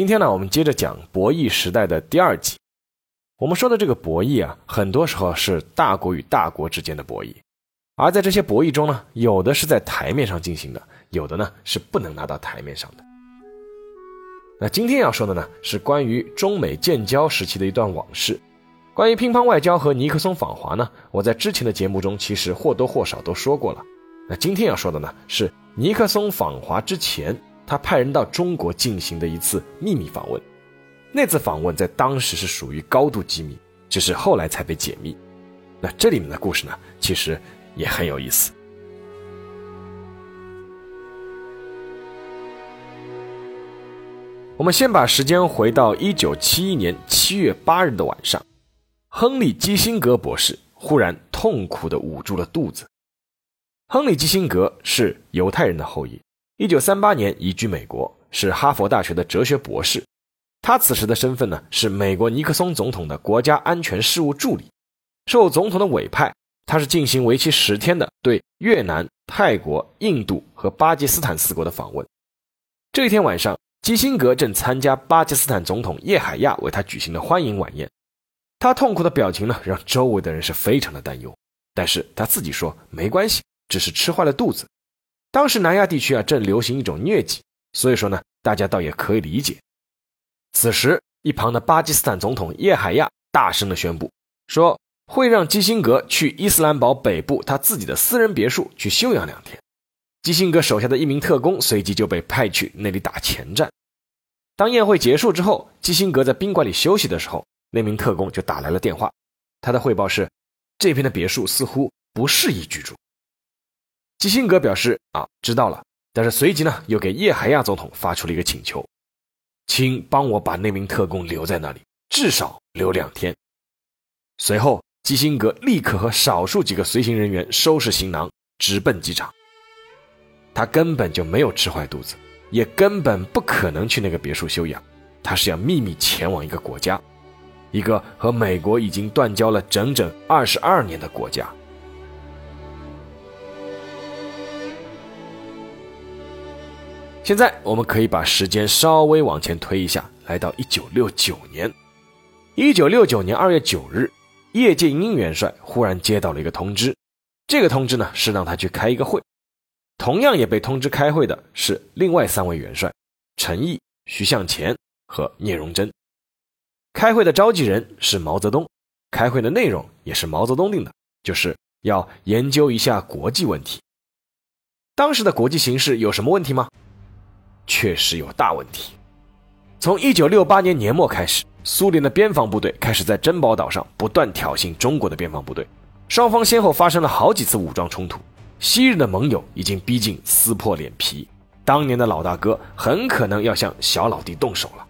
今天呢，我们接着讲博弈时代的第二集。我们说的这个博弈啊，很多时候是大国与大国之间的博弈，而在这些博弈中呢，有的是在台面上进行的，有的呢是不能拿到台面上的。那今天要说的呢，是关于中美建交时期的一段往事。关于乒乓外交和尼克松访华呢，我在之前的节目中其实或多或少都说过了。那今天要说的呢，是尼克松访华之前。他派人到中国进行的一次秘密访问，那次访问在当时是属于高度机密，只是后来才被解密。那这里面的故事呢，其实也很有意思。我们先把时间回到一九七一年七月八日的晚上，亨利·基辛格博士忽然痛苦地捂住了肚子。亨利·基辛格是犹太人的后裔。一九三八年移居美国，是哈佛大学的哲学博士。他此时的身份呢，是美国尼克松总统的国家安全事务助理。受总统的委派，他是进行为期十天的对越南、泰国、印度和巴基斯坦四国的访问。这一天晚上，基辛格正参加巴基斯坦总统叶海亚为他举行的欢迎晚宴。他痛苦的表情呢，让周围的人是非常的担忧。但是他自己说没关系，只是吃坏了肚子。当时南亚地区啊正流行一种疟疾，所以说呢，大家倒也可以理解。此时，一旁的巴基斯坦总统叶海亚大声的宣布说，会让基辛格去伊斯兰堡北部他自己的私人别墅去休养两天。基辛格手下的一名特工随即就被派去那里打前站。当宴会结束之后，基辛格在宾馆里休息的时候，那名特工就打来了电话，他的汇报是，这边的别墅似乎不适宜居住。基辛格表示：“啊，知道了。”但是随即呢，又给叶海亚总统发出了一个请求，请帮我把那名特工留在那里，至少留两天。随后，基辛格立刻和少数几个随行人员收拾行囊，直奔机场。他根本就没有吃坏肚子，也根本不可能去那个别墅休养。他是要秘密前往一个国家，一个和美国已经断交了整整二十二年的国家。现在我们可以把时间稍微往前推一下，来到一九六九年。一九六九年二月九日，叶剑英元帅忽然接到了一个通知，这个通知呢是让他去开一个会。同样也被通知开会的是另外三位元帅：陈毅、徐向前和聂荣臻。开会的召集人是毛泽东，开会的内容也是毛泽东定的，就是要研究一下国际问题。当时的国际形势有什么问题吗？确实有大问题。从一九六八年年末开始，苏联的边防部队开始在珍宝岛上不断挑衅中国的边防部队，双方先后发生了好几次武装冲突。昔日的盟友已经逼近撕破脸皮，当年的老大哥很可能要向小老弟动手了。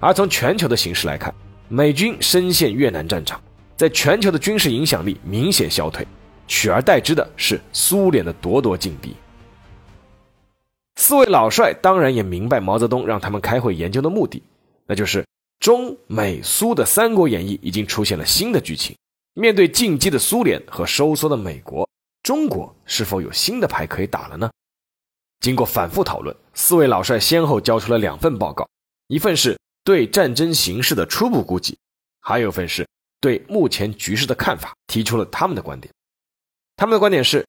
而从全球的形势来看，美军深陷越南战场，在全球的军事影响力明显消退，取而代之的是苏联的咄咄进逼。四位老帅当然也明白毛泽东让他们开会研究的目的，那就是中美苏的《三国演义》已经出现了新的剧情。面对进击的苏联和收缩的美国，中国是否有新的牌可以打了呢？经过反复讨论，四位老帅先后交出了两份报告，一份是对战争形势的初步估计，还有一份是对目前局势的看法，提出了他们的观点。他们的观点是。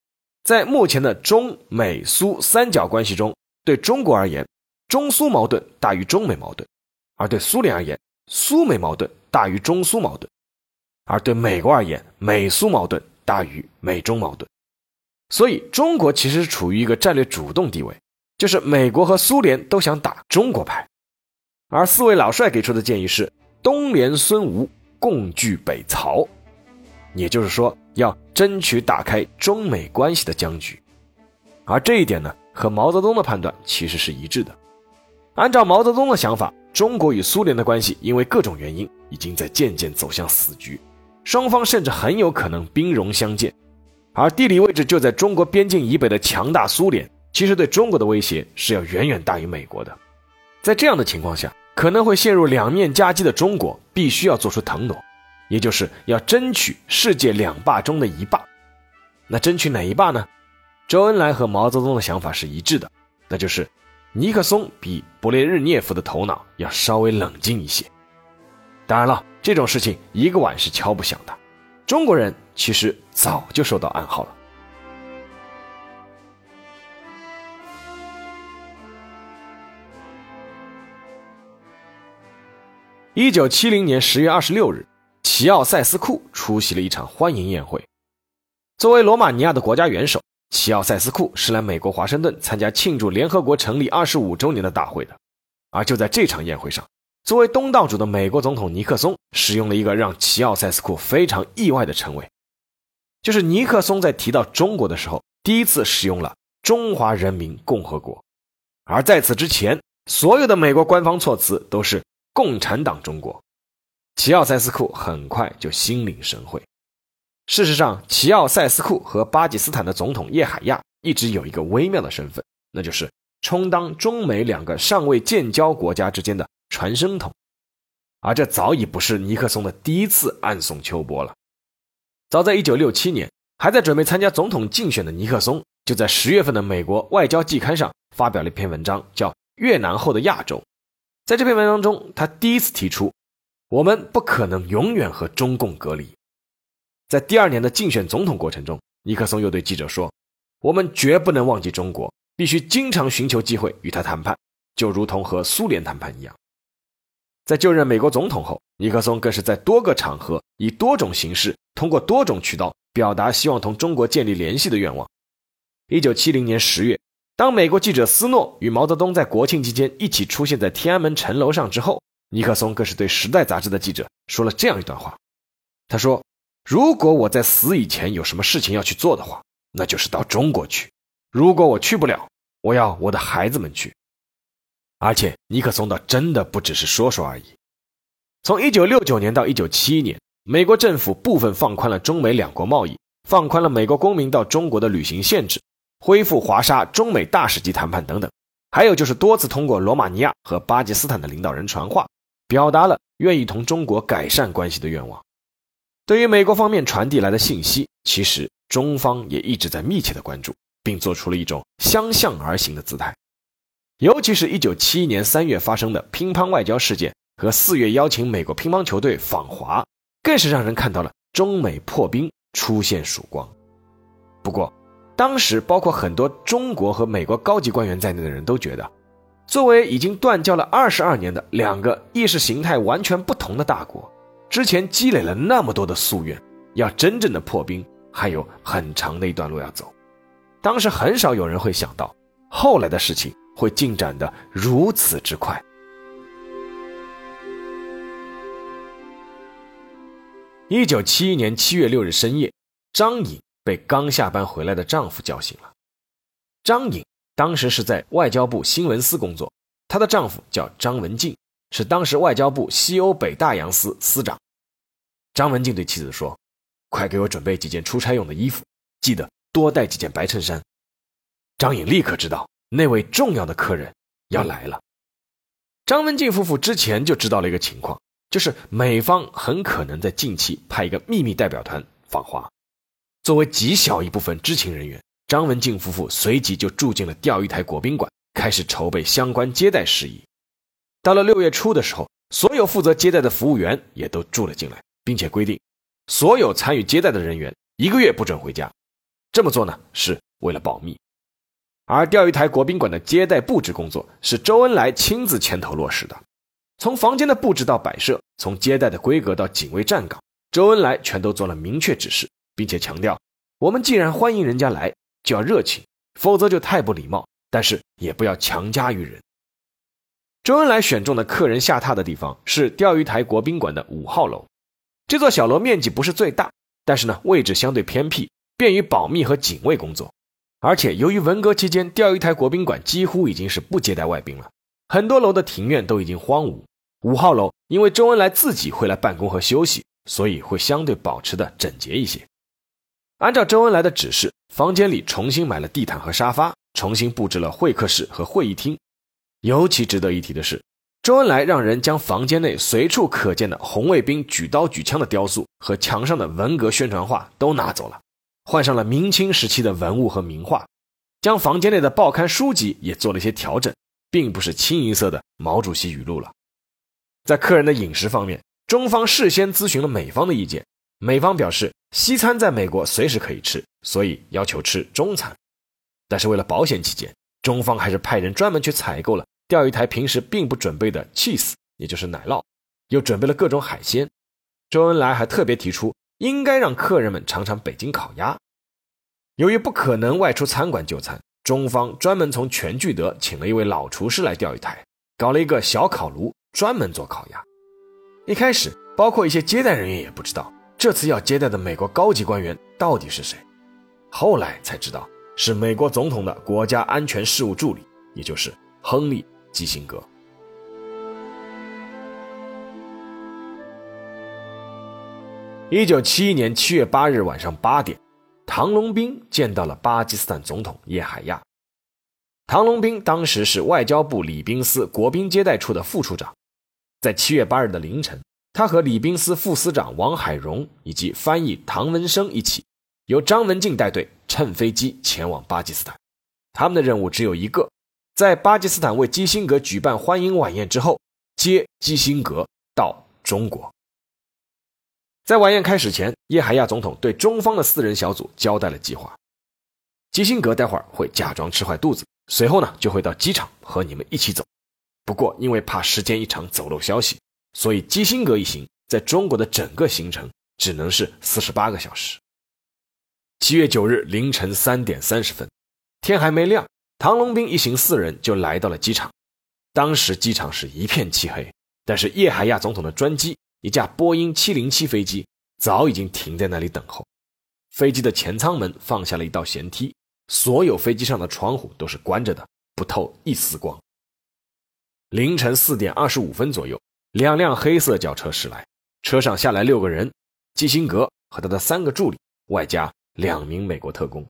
在目前的中美苏三角关系中，对中国而言，中苏矛盾大于中美矛盾；而对苏联而言，苏美矛盾大于中苏矛盾；而对美国而言，美苏矛盾大于美中矛盾。所以，中国其实处于一个战略主动地位，就是美国和苏联都想打中国牌。而四位老帅给出的建议是：东联孙吴，共拒北曹。也就是说，要争取打开中美关系的僵局，而这一点呢，和毛泽东的判断其实是一致的。按照毛泽东的想法，中国与苏联的关系因为各种原因已经在渐渐走向死局，双方甚至很有可能兵戎相见。而地理位置就在中国边境以北的强大苏联，其实对中国的威胁是要远远大于美国的。在这样的情况下，可能会陷入两面夹击的中国，必须要做出腾挪，也就是要争取世界两霸中的一霸。那争取哪一霸呢？周恩来和毛泽东的想法是一致的，那就是尼克松比勃列日涅夫的头脑要稍微冷静一些。当然了，这种事情一个碗是敲不响的，中国人其实早就收到暗号了。一九七零年十月二十六日，齐奥塞斯库出席了一场欢迎宴会。作为罗马尼亚的国家元首。齐奥塞斯库是来美国华盛顿参加庆祝联合国成立二十五周年的大会的，而就在这场宴会上，作为东道主的美国总统尼克松使用了一个让齐奥塞斯库非常意外的称谓，就是尼克松在提到中国的时候，第一次使用了“中华人民共和国”，而在此之前，所有的美国官方措辞都是“共产党中国”。齐奥塞斯库很快就心领神会。事实上，齐奥塞斯库和巴基斯坦的总统叶海亚一直有一个微妙的身份，那就是充当中美两个尚未建交国家之间的传声筒。而这早已不是尼克松的第一次暗送秋波了。早在1967年，还在准备参加总统竞选的尼克松，就在十月份的美国外交季刊上发表了一篇文章，叫《越南后的亚洲》。在这篇文章中，他第一次提出，我们不可能永远和中共隔离。在第二年的竞选总统过程中，尼克松又对记者说：“我们绝不能忘记中国，必须经常寻求机会与他谈判，就如同和苏联谈判一样。”在就任美国总统后，尼克松更是在多个场合以多种形式，通过多种渠道表达希望同中国建立联系的愿望。一九七零年十月，当美国记者斯诺与毛泽东在国庆期间一起出现在天安门城楼上之后，尼克松更是对《时代》杂志的记者说了这样一段话，他说。如果我在死以前有什么事情要去做的话，那就是到中国去。如果我去不了，我要我的孩子们去。而且尼克松倒真的不只是说说而已。从1969年到1971年，美国政府部分放宽了中美两国贸易，放宽了美国公民到中国的旅行限制，恢复华沙中美大使级谈判等等。还有就是多次通过罗马尼亚和巴基斯坦的领导人传话，表达了愿意同中国改善关系的愿望。对于美国方面传递来的信息，其实中方也一直在密切的关注，并做出了一种相向而行的姿态。尤其是一九七一年三月发生的乒乓外交事件和四月邀请美国乒乓球队访华，更是让人看到了中美破冰出现曙光。不过，当时包括很多中国和美国高级官员在内的人都觉得，作为已经断交了二十二年的两个意识形态完全不同的大国。之前积累了那么多的夙愿，要真正的破冰，还有很长的一段路要走。当时很少有人会想到，后来的事情会进展的如此之快。一九七一年七月六日深夜，张颖被刚下班回来的丈夫叫醒了。张颖当时是在外交部新闻司工作，她的丈夫叫张文静。是当时外交部西欧北大洋司司长张文静对妻子说：“快给我准备几件出差用的衣服，记得多带几件白衬衫。”张颖立刻知道那位重要的客人要来了。张文静夫妇之前就知道了一个情况，就是美方很可能在近期派一个秘密代表团访华。作为极小一部分知情人员，张文静夫妇随即就住进了钓鱼台国宾馆，开始筹备相关接待事宜。到了六月初的时候，所有负责接待的服务员也都住了进来，并且规定，所有参与接待的人员一个月不准回家。这么做呢，是为了保密。而钓鱼台国宾馆的接待布置工作是周恩来亲自牵头落实的，从房间的布置到摆设，从接待的规格到警卫站岗，周恩来全都做了明确指示，并且强调：我们既然欢迎人家来，就要热情，否则就太不礼貌。但是也不要强加于人。周恩来选中的客人下榻的地方是钓鱼台国宾馆的五号楼。这座小楼面积不是最大，但是呢位置相对偏僻，便于保密和警卫工作。而且由于文革期间钓鱼台国宾馆几乎已经是不接待外宾了，很多楼的庭院都已经荒芜。五号楼因为周恩来自己会来办公和休息，所以会相对保持的整洁一些。按照周恩来的指示，房间里重新买了地毯和沙发，重新布置了会客室和会议厅。尤其值得一提的是，周恩来让人将房间内随处可见的红卫兵举刀举枪的雕塑和墙上的文革宣传画都拿走了，换上了明清时期的文物和名画，将房间内的报刊书籍也做了一些调整，并不是清一色的毛主席语录了。在客人的饮食方面，中方事先咨询了美方的意见，美方表示西餐在美国随时可以吃，所以要求吃中餐。但是为了保险起见，中方还是派人专门去采购了钓鱼台平时并不准备的 cheese，也就是奶酪，又准备了各种海鲜。周恩来还特别提出，应该让客人们尝尝北京烤鸭。由于不可能外出餐馆就餐，中方专门从全聚德请了一位老厨师来钓鱼台，搞了一个小烤炉。专门做烤鸭。一开始，包括一些接待人员也不知道这次要接待的美国高级官员到底是谁。后来才知道是美国总统的国家安全事务助理，也就是亨利·基辛格。一九七一年七月八日晚上八点，唐龙斌见到了巴基斯坦总统叶海亚。唐龙斌当时是外交部礼宾司国宾接待处的副处长。在七月八日的凌晨，他和礼宾司副司长王海荣以及翻译唐文生一起，由张文静带队乘飞机前往巴基斯坦。他们的任务只有一个，在巴基斯坦为基辛格举办欢迎晚宴之后，接基辛格到中国。在晚宴开始前，叶海亚总统对中方的四人小组交代了计划：基辛格待会儿会假装吃坏肚子，随后呢就会到机场和你们一起走。不过，因为怕时间一长走漏消息，所以基辛格一行在中国的整个行程只能是四十八个小时。七月九日凌晨三点三十分，天还没亮，唐龙斌一行四人就来到了机场。当时机场是一片漆黑，但是叶海亚总统的专机一架波音七零七飞机早已经停在那里等候。飞机的前舱门放下了一道舷梯，所有飞机上的窗户都是关着的，不透一丝光。凌晨四点二十五分左右，两辆黑色轿车驶来，车上下来六个人：基辛格和他的三个助理，外加两名美国特工。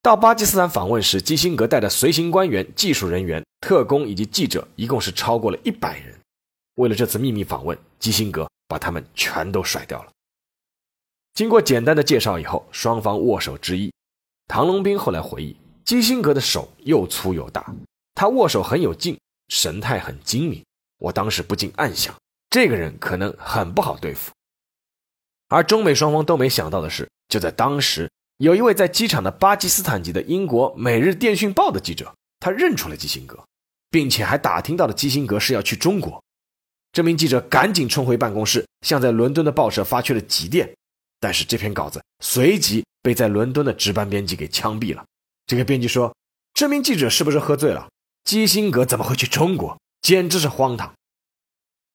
到巴基斯坦访问时，基辛格带的随行官员、技术人员、特工以及记者，一共是超过了一百人。为了这次秘密访问，基辛格把他们全都甩掉了。经过简单的介绍以后，双方握手致意。唐龙斌后来回忆，基辛格的手又粗又大，他握手很有劲。神态很精明，我当时不禁暗想，这个人可能很不好对付。而中美双方都没想到的是，就在当时，有一位在机场的巴基斯坦籍的英国《每日电讯报》的记者，他认出了基辛格，并且还打听到了基辛格是要去中国。这名记者赶紧冲回办公室，向在伦敦的报社发去了急电，但是这篇稿子随即被在伦敦的值班编辑给枪毙了。这个编辑说：“这名记者是不是喝醉了？”基辛格怎么会去中国？简直是荒唐！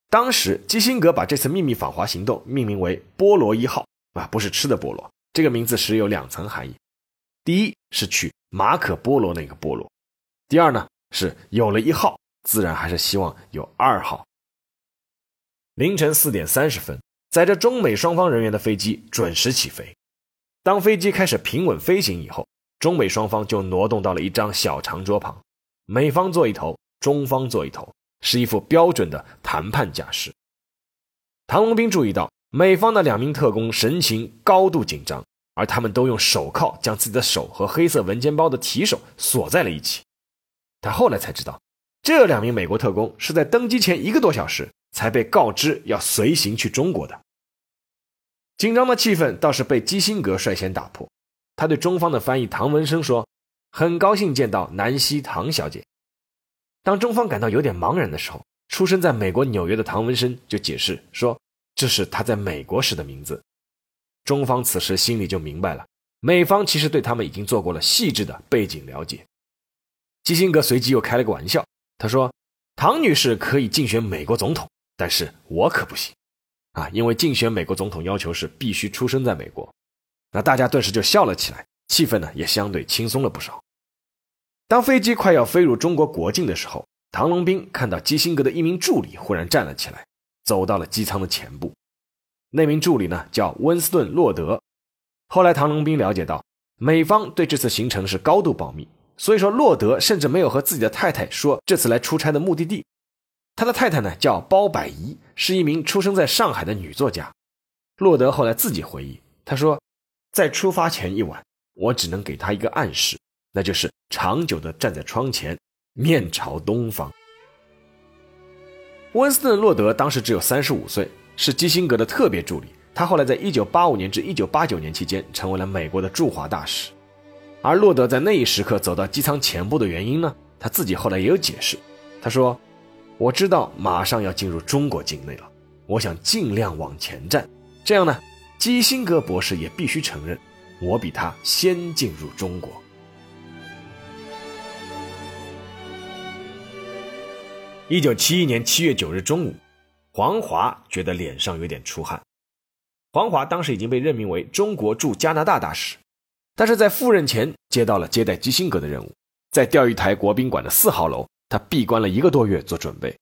当时基辛格把这次秘密访华行动命名为“菠萝一号”，啊，不是吃的菠萝。这个名字实有两层含义：第一是取马可·波罗那个菠萝；第二呢是有了一号，自然还是希望有二号。凌晨四点三十分，载着中美双方人员的飞机准时起飞。当飞机开始平稳飞行以后，中美双方就挪动到了一张小长桌旁。美方坐一头，中方坐一头，是一副标准的谈判架势。唐龙斌注意到，美方的两名特工神情高度紧张，而他们都用手铐将自己的手和黑色文件包的提手锁在了一起。他后来才知道，这两名美国特工是在登机前一个多小时才被告知要随行去中国的。紧张的气氛倒是被基辛格率先打破，他对中方的翻译唐文生说。很高兴见到南希唐小姐。当中方感到有点茫然的时候，出生在美国纽约的唐文生就解释说：“这是他在美国时的名字。”中方此时心里就明白了，美方其实对他们已经做过了细致的背景了解。基辛格随即又开了个玩笑，他说：“唐女士可以竞选美国总统，但是我可不行啊，因为竞选美国总统要求是必须出生在美国。”那大家顿时就笑了起来，气氛呢也相对轻松了不少。当飞机快要飞入中国国境的时候，唐龙斌看到基辛格的一名助理忽然站了起来，走到了机舱的前部。那名助理呢叫温斯顿·洛德。后来唐龙斌了解到，美方对这次行程是高度保密，所以说洛德甚至没有和自己的太太说这次来出差的目的地。他的太太呢叫包百仪，是一名出生在上海的女作家。洛德后来自己回忆，他说，在出发前一晚，我只能给他一个暗示，那就是长久地站在窗前，面朝东方。温斯顿·洛德当时只有三十五岁，是基辛格的特别助理。他后来在1985年至1989年期间成为了美国的驻华大使。而洛德在那一时刻走到机舱前部的原因呢？他自己后来也有解释。他说：“我知道马上要进入中国境内了，我想尽量往前站。”这样呢，基辛格博士也必须承认，我比他先进入中国。一九七一年七月九日中午，黄华觉得脸上有点出汗。黄华当时已经被任命为中国驻加拿大大使，但是在赴任前接到了接待基辛格的任务，在钓鱼台国宾馆的四号楼，他闭关了一个多月做准备。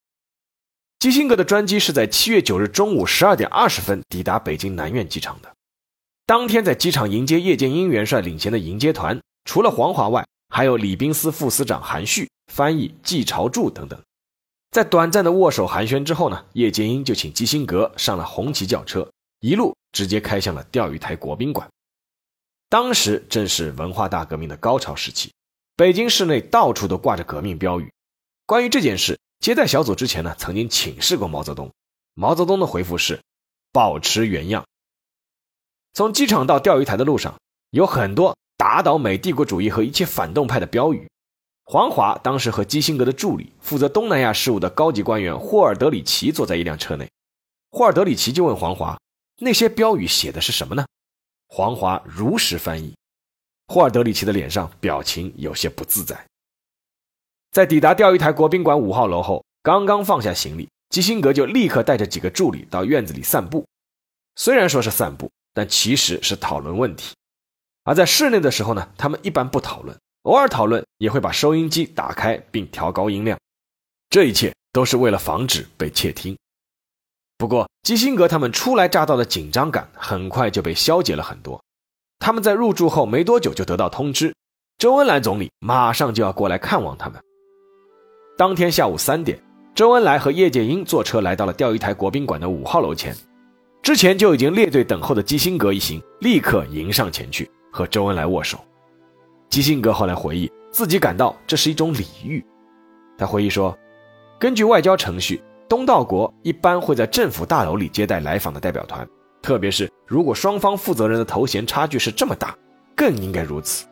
基辛格的专机是在七月九日中午十二点二十分抵达北京南苑机场的。当天在机场迎接叶剑英元帅领衔的迎接团，除了黄华外，还有礼宾司副司长韩旭、翻译季朝柱等等。在短暂的握手寒暄之后呢，叶剑英就请基辛格上了红旗轿车，一路直接开向了钓鱼台国宾馆。当时正是文化大革命的高潮时期，北京市内到处都挂着革命标语。关于这件事。接待小组之前呢，曾经请示过毛泽东，毛泽东的回复是保持原样。从机场到钓鱼台的路上，有很多打倒美帝国主义和一切反动派的标语。黄华当时和基辛格的助理、负责东南亚事务的高级官员霍尔德里奇坐在一辆车内，霍尔德里奇就问黄华：“那些标语写的是什么呢？”黄华如实翻译，霍尔德里奇的脸上表情有些不自在。在抵达钓鱼台国宾馆五号楼后，刚刚放下行李，基辛格就立刻带着几个助理到院子里散步。虽然说是散步，但其实是讨论问题。而在室内的时候呢，他们一般不讨论，偶尔讨论也会把收音机打开并调高音量。这一切都是为了防止被窃听。不过，基辛格他们初来乍到的紧张感很快就被消解了很多。他们在入住后没多久就得到通知，周恩来总理马上就要过来看望他们。当天下午三点，周恩来和叶剑英坐车来到了钓鱼台国宾馆的五号楼前。之前就已经列队等候的基辛格一行立刻迎上前去和周恩来握手。基辛格后来回忆，自己感到这是一种礼遇。他回忆说：“根据外交程序，东道国一般会在政府大楼里接待来访的代表团，特别是如果双方负责人的头衔差距是这么大，更应该如此。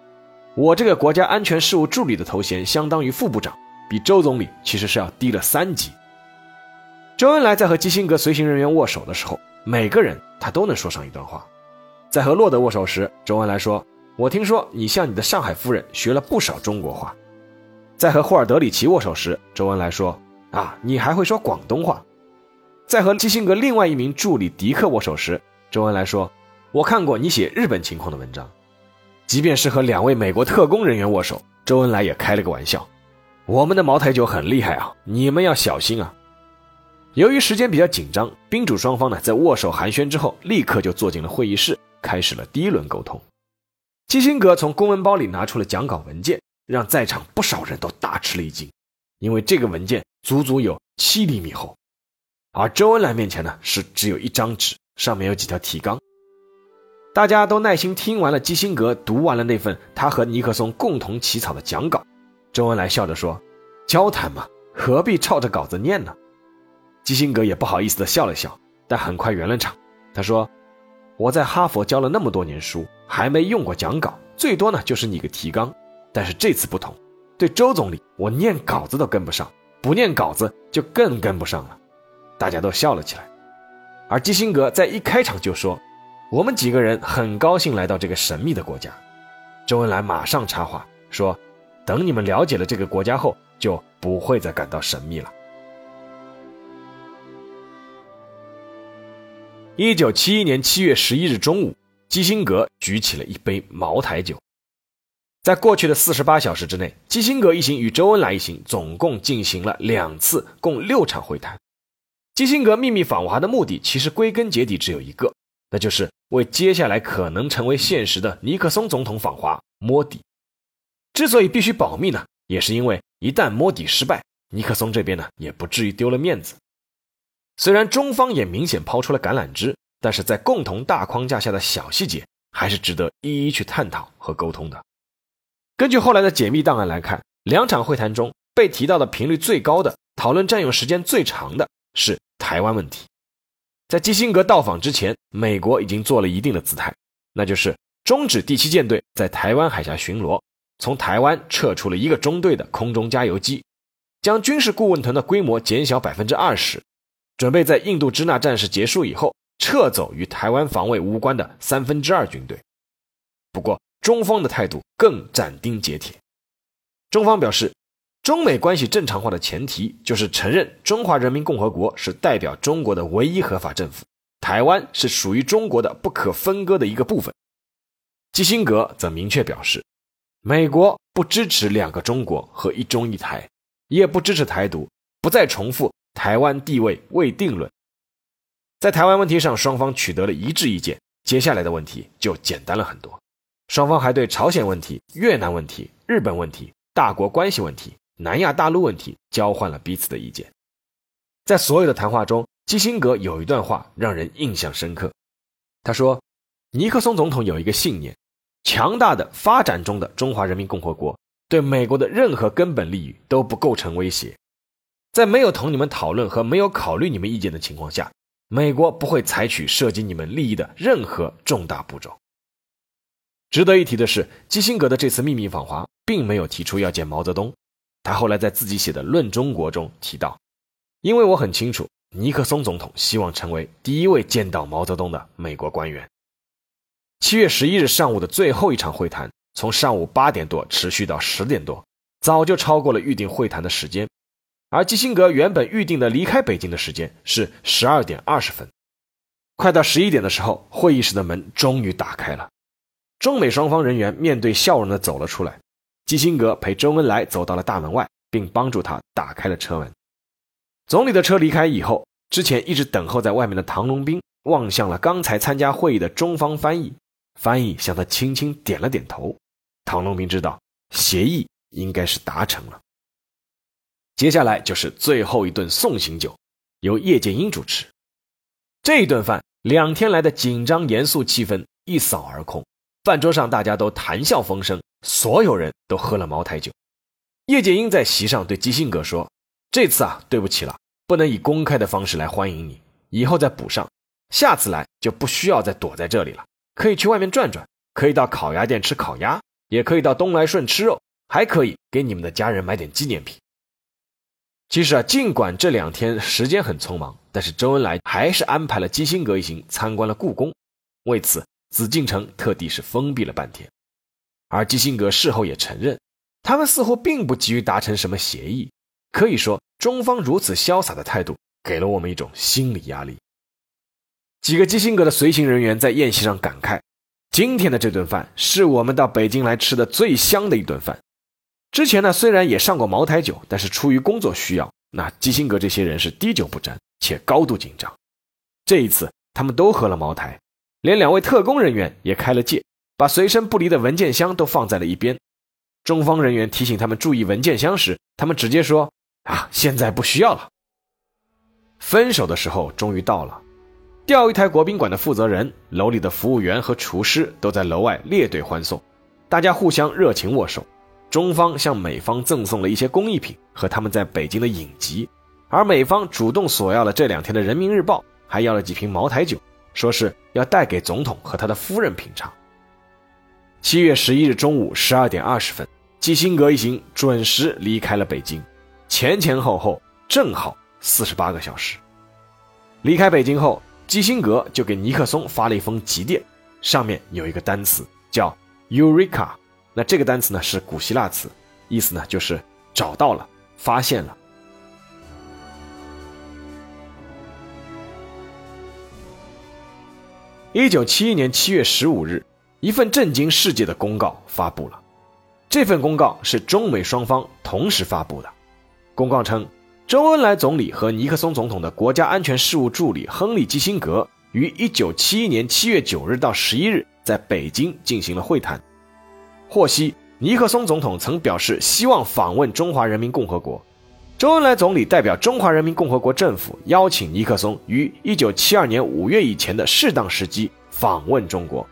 我这个国家安全事务助理的头衔相当于副部长。”比周总理其实是要低了三级。周恩来在和基辛格随行人员握手的时候，每个人他都能说上一段话。在和洛德握手时，周恩来说：“我听说你向你的上海夫人学了不少中国话。”在和霍尔德里奇握手时，周恩来说：“啊，你还会说广东话。”在和基辛格另外一名助理迪克握手时，周恩来说：“我看过你写日本情况的文章。”即便是和两位美国特工人员握手，周恩来也开了个玩笑。我们的茅台酒很厉害啊，你们要小心啊！由于时间比较紧张，宾主双方呢在握手寒暄之后，立刻就坐进了会议室，开始了第一轮沟通。基辛格从公文包里拿出了讲稿文件，让在场不少人都大吃了一惊，因为这个文件足足有七厘米厚，而周恩来面前呢是只有一张纸，上面有几条提纲。大家都耐心听完了基辛格读完了那份他和尼克松共同起草的讲稿。周恩来笑着说：“交谈嘛，何必照着稿子念呢？”基辛格也不好意思的笑了笑，但很快圆了场。他说：“我在哈佛教了那么多年书，还没用过讲稿，最多呢就是拟个提纲。但是这次不同，对周总理，我念稿子都跟不上，不念稿子就更跟不上了。”大家都笑了起来。而基辛格在一开场就说：“我们几个人很高兴来到这个神秘的国家。”周恩来马上插话说。等你们了解了这个国家后，就不会再感到神秘了。一九七一年七月十一日中午，基辛格举起了一杯茅台酒。在过去的四十八小时之内，基辛格一行与周恩来一行总共进行了两次，共六场会谈。基辛格秘密访华的目的，其实归根结底只有一个，那就是为接下来可能成为现实的尼克松总统访华摸底。之所以必须保密呢，也是因为一旦摸底失败，尼克松这边呢也不至于丢了面子。虽然中方也明显抛出了橄榄枝，但是在共同大框架下的小细节，还是值得一一去探讨和沟通的。根据后来的解密档案来看，两场会谈中被提到的频率最高的、讨论占用时间最长的是台湾问题。在基辛格到访之前，美国已经做了一定的姿态，那就是终止第七舰队在台湾海峡巡逻，从台湾撤出了一个中队的空中加油机，将军事顾问团的规模减小百分之二十，准备在印度支那战事结束以后撤走与台湾防卫无关的三分之二军队。不过，中方的态度更斩钉截铁。中方表示，中美关系正常化的前提就是承认中华人民共和国是代表中国的唯一合法政府，台湾是属于中国的不可分割的一个部分。基辛格则明确表示，美国不支持两个中国和一中一台，也不支持台独，不再重复台湾地位未定论。在台湾问题上，双方取得了一致意见，接下来的问题就简单了很多。双方还对朝鲜问题、越南问题、日本问题、大国关系问题、南亚大陆问题交换了彼此的意见。在所有的谈话中，基辛格有一段话让人印象深刻。他说：“尼克松总统有一个信念，强大的发展中的中华人民共和国对美国的任何根本利益都不构成威胁。在没有同你们讨论和没有考虑你们意见的情况下，美国不会采取涉及你们利益的任何重大步骤。”值得一提的是，基辛格的这次秘密访华并没有提出要见毛泽东。他后来在自己写的《论中国》中提到：“因为我很清楚，尼克松总统希望成为第一位见到毛泽东的美国官员。”七月十一日上午的最后一场会谈，从上午八点多持续到十点多，早就超过了预定会谈的时间。而基辛格原本预定的离开北京的时间是十二点二十分。快到十一点的时候，会议室的门终于打开了。中美双方人员面对笑容的走了出来，基辛格陪周恩来走到了大门外，并帮助他打开了车门。总理的车离开以后，之前一直等候在外面的唐龙斌望向了刚才参加会议的中方翻译，翻译向他轻轻点了点头。唐龙斌知道协议应该是达成了。接下来就是最后一顿送行酒，由叶剑英主持。这一顿饭，两天来的紧张严肃气氛一扫而空。饭桌上，大家都谈笑风生，所有人都喝了茅台酒。叶剑英在席上对基辛格说：“这次啊，对不起了，不能以公开的方式来欢迎你，以后再补上。下次来就不需要再躲在这里了，可以去外面转转，可以到烤鸭店吃烤鸭，也可以到东来顺吃肉，还可以给你们的家人买点纪念品。”其实啊，尽管这两天时间很匆忙，但是周恩来还是安排了基辛格一行参观了故宫，为此。紫禁城特地是封闭了半天，而基辛格事后也承认，他们似乎并不急于达成什么协议。可以说，中方如此潇洒的态度，给了我们一种心理压力。几个基辛格的随行人员在宴席上感慨：“今天的这顿饭是我们到北京来吃的最香的一顿饭。之前呢，虽然也上过茅台酒，但是出于工作需要，那基辛格这些人是滴酒不沾，且高度紧张。这一次，他们都喝了茅台。”连两位特工人员也开了戒，把随身不离的文件箱都放在了一边。中方人员提醒他们注意文件箱时，他们直接说：“啊，现在不需要了。”分手的时候终于到了，钓鱼台国宾馆的负责人、楼里的服务员和厨师都在楼外列队欢送，大家互相热情握手。中方向美方赠送了一些工艺品和他们在北京的影集，而美方主动索要了这两天的《人民日报》，还要了几瓶茅台酒。说是要带给总统和他的夫人品尝。七月十一日中午十二点二十分，基辛格一行准时离开了北京，前前后后正好四十八个小时。离开北京后，基辛格就给尼克松发了一封急电，上面有一个单词叫 “Eureka”，那这个单词呢是古希腊词，意思呢就是找到了，发现了。一九七一年七月十五日，一份震惊世界的公告发布了：这份公告是中美双方同时发布的。公告称，周恩来总理和尼克松总统的国家安全事务助理亨利·基辛格于1971年7月9日到11日在北京进行了会谈。获悉，尼克松总统曾表示希望访问中华人民共和国。周恩来总理代表中华人民共和国政府邀请尼克松于1972年5月以前的适当时机访问中国。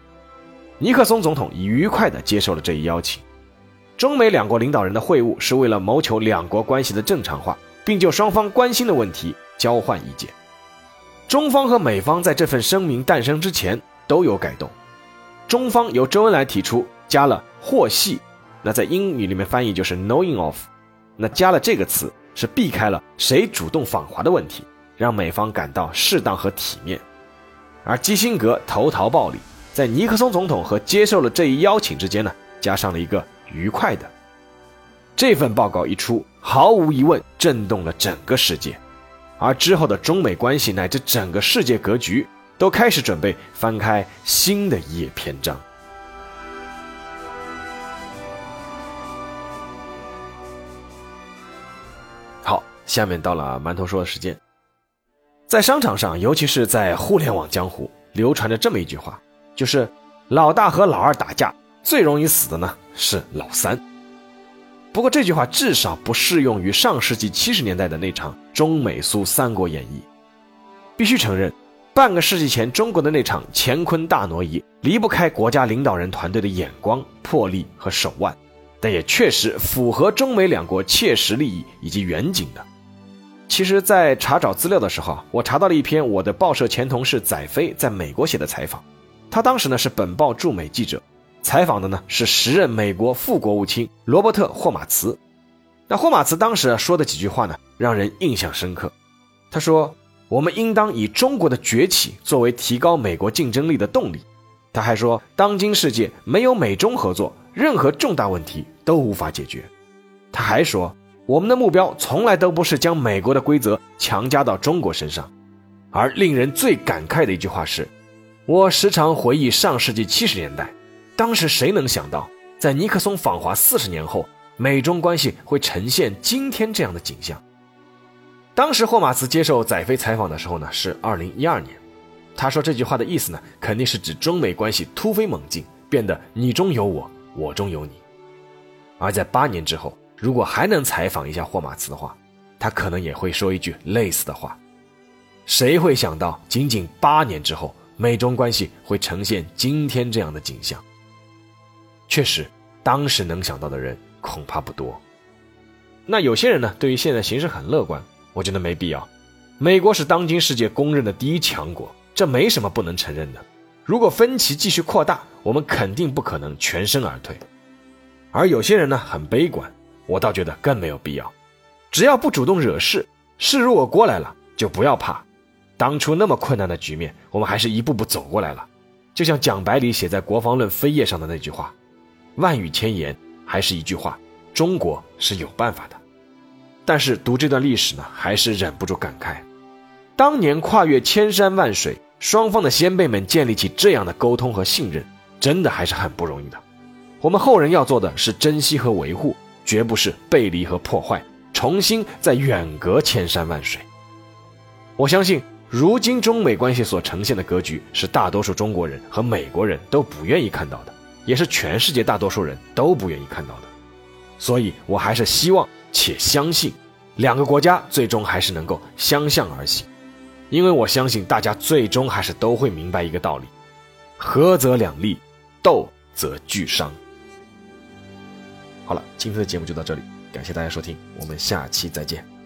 尼克松总统已愉快地接受了这一邀请。中美两国领导人的会晤是为了谋求两国关系的正常化，并就双方关心的问题交换意见。中方和美方在这份声明诞生之前都有改动。中方由周恩来提出加了“获悉”，那在英语里面翻译就是 “knowing of”，那加了这个词是避开了谁主动访华的问题，让美方感到适当和体面。而基辛格投桃报李，在尼克松总统和接受了这一邀请之间呢，加上了一个。愉快的，这份报告一出，毫无疑问震动了整个世界，而之后的中美关系乃至整个世界格局都开始准备翻开新的一页篇章。下面到了馒头说的时间，在商场上，尤其是在互联网江湖，流传着这么一句话，就是老大和老二打架。最容易死的呢是老三。不过这句话至少不适用于上世纪七十年代的那场中美苏三国演义。必须承认，半个世纪前中国的那场乾坤大挪移离不开国家领导人团队的眼光、魄力和手腕，但也确实符合中美两国切实利益以及远景的。其实，在查找资料的时候我查到了一篇我的报社前同事载飞在美国写的采访，他当时呢是本报驻美记者。采访的呢是时任美国副国务卿罗伯特·霍马茨。那霍马茨当时说的几句话呢，让人印象深刻。他说：“我们应当以中国的崛起作为提高美国竞争力的动力。”他还说：“当今世界没有美中合作，任何重大问题都无法解决。”他还说：“我们的目标从来都不是将美国的规则强加到中国身上。”而令人最感慨的一句话是：“我时常回忆上世纪七十年代。”当时谁能想到，在尼克松访华四十年后，美中关系会呈现今天这样的景象？当时霍马斯接受载飞采访的时候呢，是二零一二年。他说这句话的意思呢，肯定是指中美关系突飞猛进，变得你中有我，我中有你。而在八年之后，如果还能采访一下霍马茨的话，他可能也会说一句类似的话。谁会想到，仅仅八年之后，美中关系会呈现今天这样的景象？确实，当时能想到的人恐怕不多。那有些人呢，对于现在形势很乐观，我觉得没必要。美国是当今世界公认的第一强国，这没什么不能承认的。如果分歧继续扩大，我们肯定不可能全身而退。而有些人呢，很悲观，我倒觉得更没有必要。只要不主动惹事，事如果过来了，就不要怕。当初那么困难的局面，我们还是一步步走过来了。就像蒋百里写在《国防论》扉页上的那句话。万语千言，还是一句话：中国是有办法的。但是读这段历史呢，还是忍不住感慨：当年跨越千山万水，双方的先辈们建立起这样的沟通和信任，真的还是很不容易的。我们后人要做的是珍惜和维护，绝不是背离和破坏，重新再远隔千山万水。我相信，如今中美关系所呈现的格局，是大多数中国人和美国人都不愿意看到的。也是全世界大多数人都不愿意看到的，所以我还是希望且相信，两个国家最终还是能够相向而行，因为我相信大家最终还是都会明白一个道理：合则两利，斗则俱伤。好了，今天的节目就到这里，感谢大家收听，我们下期再见。